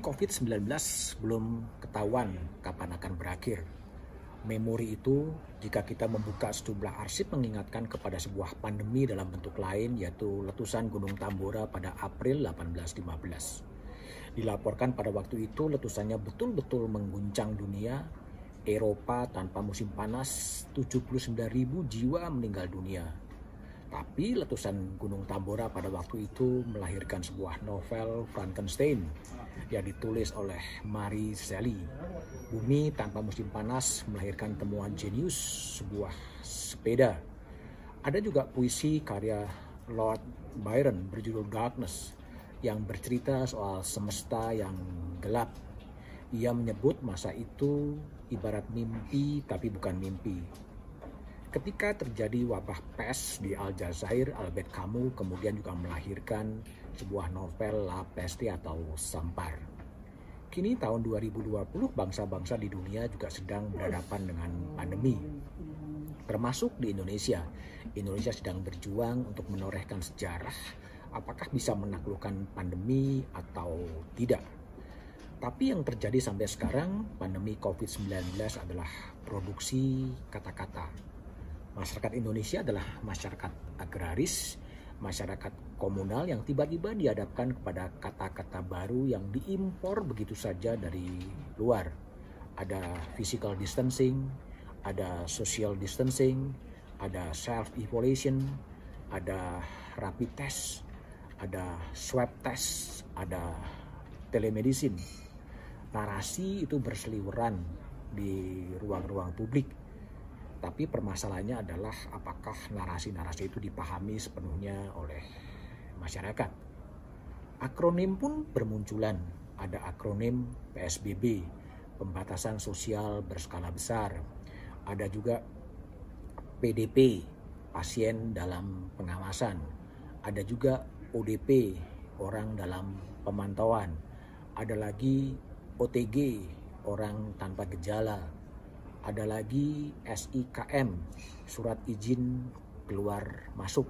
COVID-19 belum ketahuan kapan akan berakhir. Memori itu jika kita membuka sejumlah arsip mengingatkan kepada sebuah pandemi dalam bentuk lain yaitu letusan Gunung Tambora pada April 1815. Dilaporkan pada waktu itu letusannya betul-betul mengguncang dunia. Eropa tanpa musim panas 79.000 jiwa meninggal dunia tapi letusan Gunung Tambora pada waktu itu melahirkan sebuah novel Frankenstein yang ditulis oleh Mary Shelley. Bumi tanpa musim panas melahirkan temuan jenius sebuah sepeda. Ada juga puisi karya Lord Byron berjudul Darkness yang bercerita soal semesta yang gelap. Ia menyebut masa itu ibarat mimpi tapi bukan mimpi Ketika terjadi wabah pes di Aljazair, Albert Camus kemudian juga melahirkan sebuah novel La Peste atau Sampar. Kini tahun 2020 bangsa-bangsa di dunia juga sedang berhadapan dengan pandemi. Termasuk di Indonesia. Indonesia sedang berjuang untuk menorehkan sejarah apakah bisa menaklukkan pandemi atau tidak. Tapi yang terjadi sampai sekarang, pandemi COVID-19 adalah produksi kata-kata Masyarakat Indonesia adalah masyarakat agraris, masyarakat komunal yang tiba-tiba dihadapkan kepada kata-kata baru yang diimpor begitu saja dari luar. Ada physical distancing, ada social distancing, ada self evaluation, ada rapid test, ada swab test, ada telemedicine. Narasi itu berseliweran di ruang-ruang publik tapi permasalahannya adalah apakah narasi-narasi itu dipahami sepenuhnya oleh masyarakat. Akronim pun bermunculan. Ada akronim PSBB, pembatasan sosial berskala besar. Ada juga PDP, pasien dalam pengawasan. Ada juga ODP, orang dalam pemantauan. Ada lagi OTG, orang tanpa gejala ada lagi SIKM, surat izin keluar masuk.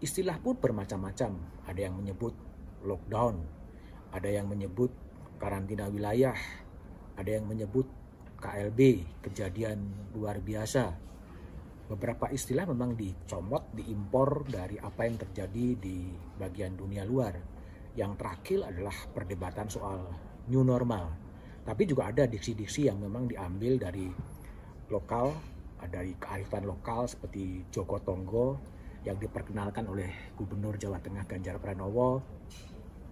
Istilah pun bermacam-macam. Ada yang menyebut lockdown, ada yang menyebut karantina wilayah, ada yang menyebut KLB, kejadian luar biasa. Beberapa istilah memang dicomot, diimpor dari apa yang terjadi di bagian dunia luar. Yang terakhir adalah perdebatan soal new normal tapi juga ada diksi-diksi yang memang diambil dari lokal, dari kearifan lokal seperti Joko Tonggo yang diperkenalkan oleh Gubernur Jawa Tengah Ganjar Pranowo.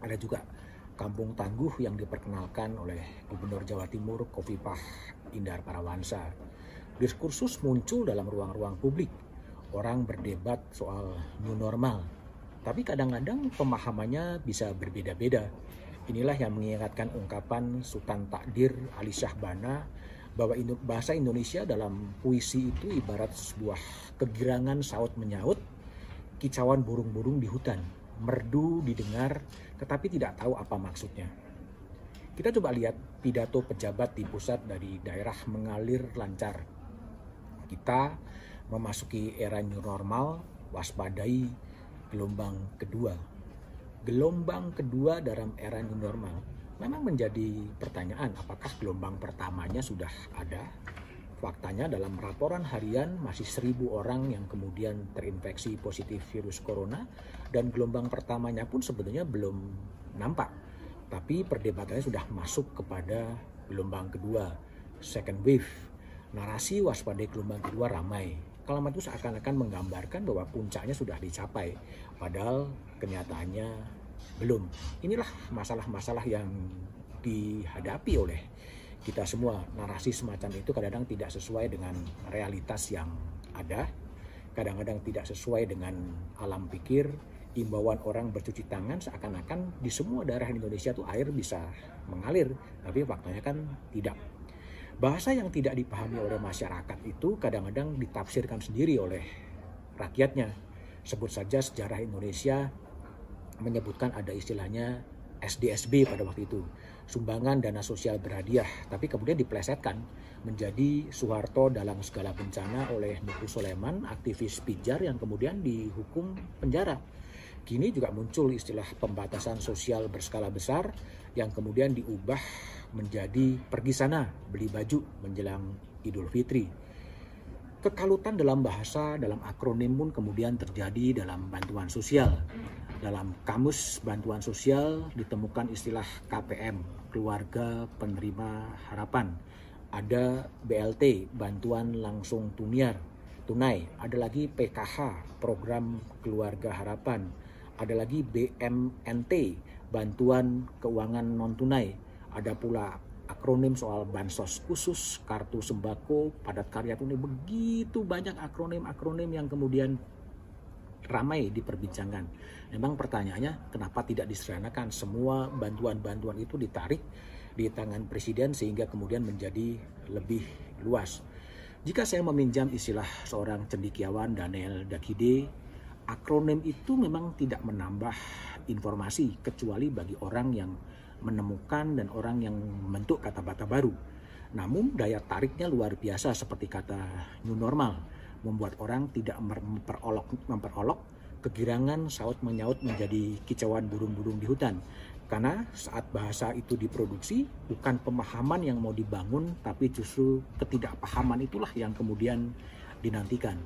Ada juga Kampung Tangguh yang diperkenalkan oleh Gubernur Jawa Timur Kofifah Indar Parawansa. Diskursus muncul dalam ruang-ruang publik. Orang berdebat soal new normal. Tapi kadang-kadang pemahamannya bisa berbeda-beda Inilah yang mengingatkan ungkapan Sultan Takdir Ali Syahbana bahwa bahasa Indonesia dalam puisi itu ibarat sebuah kegirangan saut menyaut, kicauan burung-burung di hutan, merdu didengar tetapi tidak tahu apa maksudnya. Kita coba lihat pidato pejabat di pusat dari daerah mengalir lancar. Kita memasuki era new normal, waspadai gelombang kedua gelombang kedua dalam era new normal? Memang menjadi pertanyaan apakah gelombang pertamanya sudah ada? Faktanya dalam laporan harian masih seribu orang yang kemudian terinfeksi positif virus corona dan gelombang pertamanya pun sebenarnya belum nampak. Tapi perdebatannya sudah masuk kepada gelombang kedua second wave. Narasi waspada gelombang kedua ramai kalimat itu seakan-akan menggambarkan bahwa puncaknya sudah dicapai padahal kenyataannya belum. Inilah masalah-masalah yang dihadapi oleh kita semua. Narasi semacam itu kadang-kadang tidak sesuai dengan realitas yang ada kadang-kadang tidak sesuai dengan alam pikir. Imbauan orang bercuci tangan seakan-akan di semua daerah Indonesia itu air bisa mengalir tapi faktanya kan tidak Bahasa yang tidak dipahami oleh masyarakat itu kadang-kadang ditafsirkan sendiri oleh rakyatnya. Sebut saja sejarah Indonesia menyebutkan ada istilahnya SDSB pada waktu itu, sumbangan dana sosial berhadiah, tapi kemudian diplesetkan menjadi Soeharto dalam segala bencana oleh Nuku Soleman, aktivis pijar yang kemudian dihukum penjara. Kini juga muncul istilah pembatasan sosial berskala besar yang kemudian diubah menjadi pergi sana beli baju menjelang Idul Fitri. Kekalutan dalam bahasa, dalam akronim pun kemudian terjadi dalam bantuan sosial. Dalam kamus bantuan sosial ditemukan istilah KPM, Keluarga Penerima Harapan. Ada BLT, Bantuan Langsung Tuniar, Tunai. Ada lagi PKH, Program Keluarga Harapan ada lagi BMNT, Bantuan Keuangan Non Tunai. Ada pula akronim soal bansos khusus, kartu sembako, padat karya tunai. Begitu banyak akronim-akronim yang kemudian ramai diperbincangkan. Memang pertanyaannya kenapa tidak disederhanakan semua bantuan-bantuan itu ditarik di tangan presiden sehingga kemudian menjadi lebih luas. Jika saya meminjam istilah seorang cendikiawan Daniel Dakide akronim itu memang tidak menambah informasi kecuali bagi orang yang menemukan dan orang yang membentuk kata-kata baru. Namun daya tariknya luar biasa seperti kata new normal, membuat orang tidak memperolok memperolok kegirangan saut menyaut menjadi kicauan burung-burung di hutan. Karena saat bahasa itu diproduksi bukan pemahaman yang mau dibangun tapi justru ketidakpahaman itulah yang kemudian dinantikan.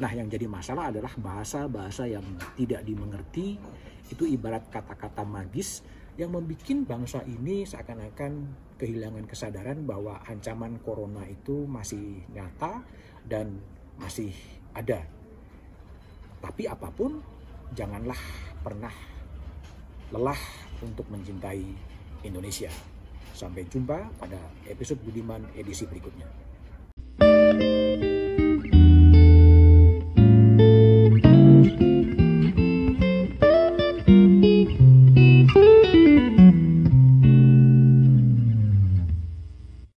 Nah, yang jadi masalah adalah bahasa-bahasa yang tidak dimengerti, itu ibarat kata-kata magis yang membuat bangsa ini seakan-akan kehilangan kesadaran bahwa ancaman corona itu masih nyata dan masih ada. Tapi apa pun, janganlah pernah lelah untuk mencintai Indonesia. Sampai jumpa pada episode Budiman edisi berikutnya.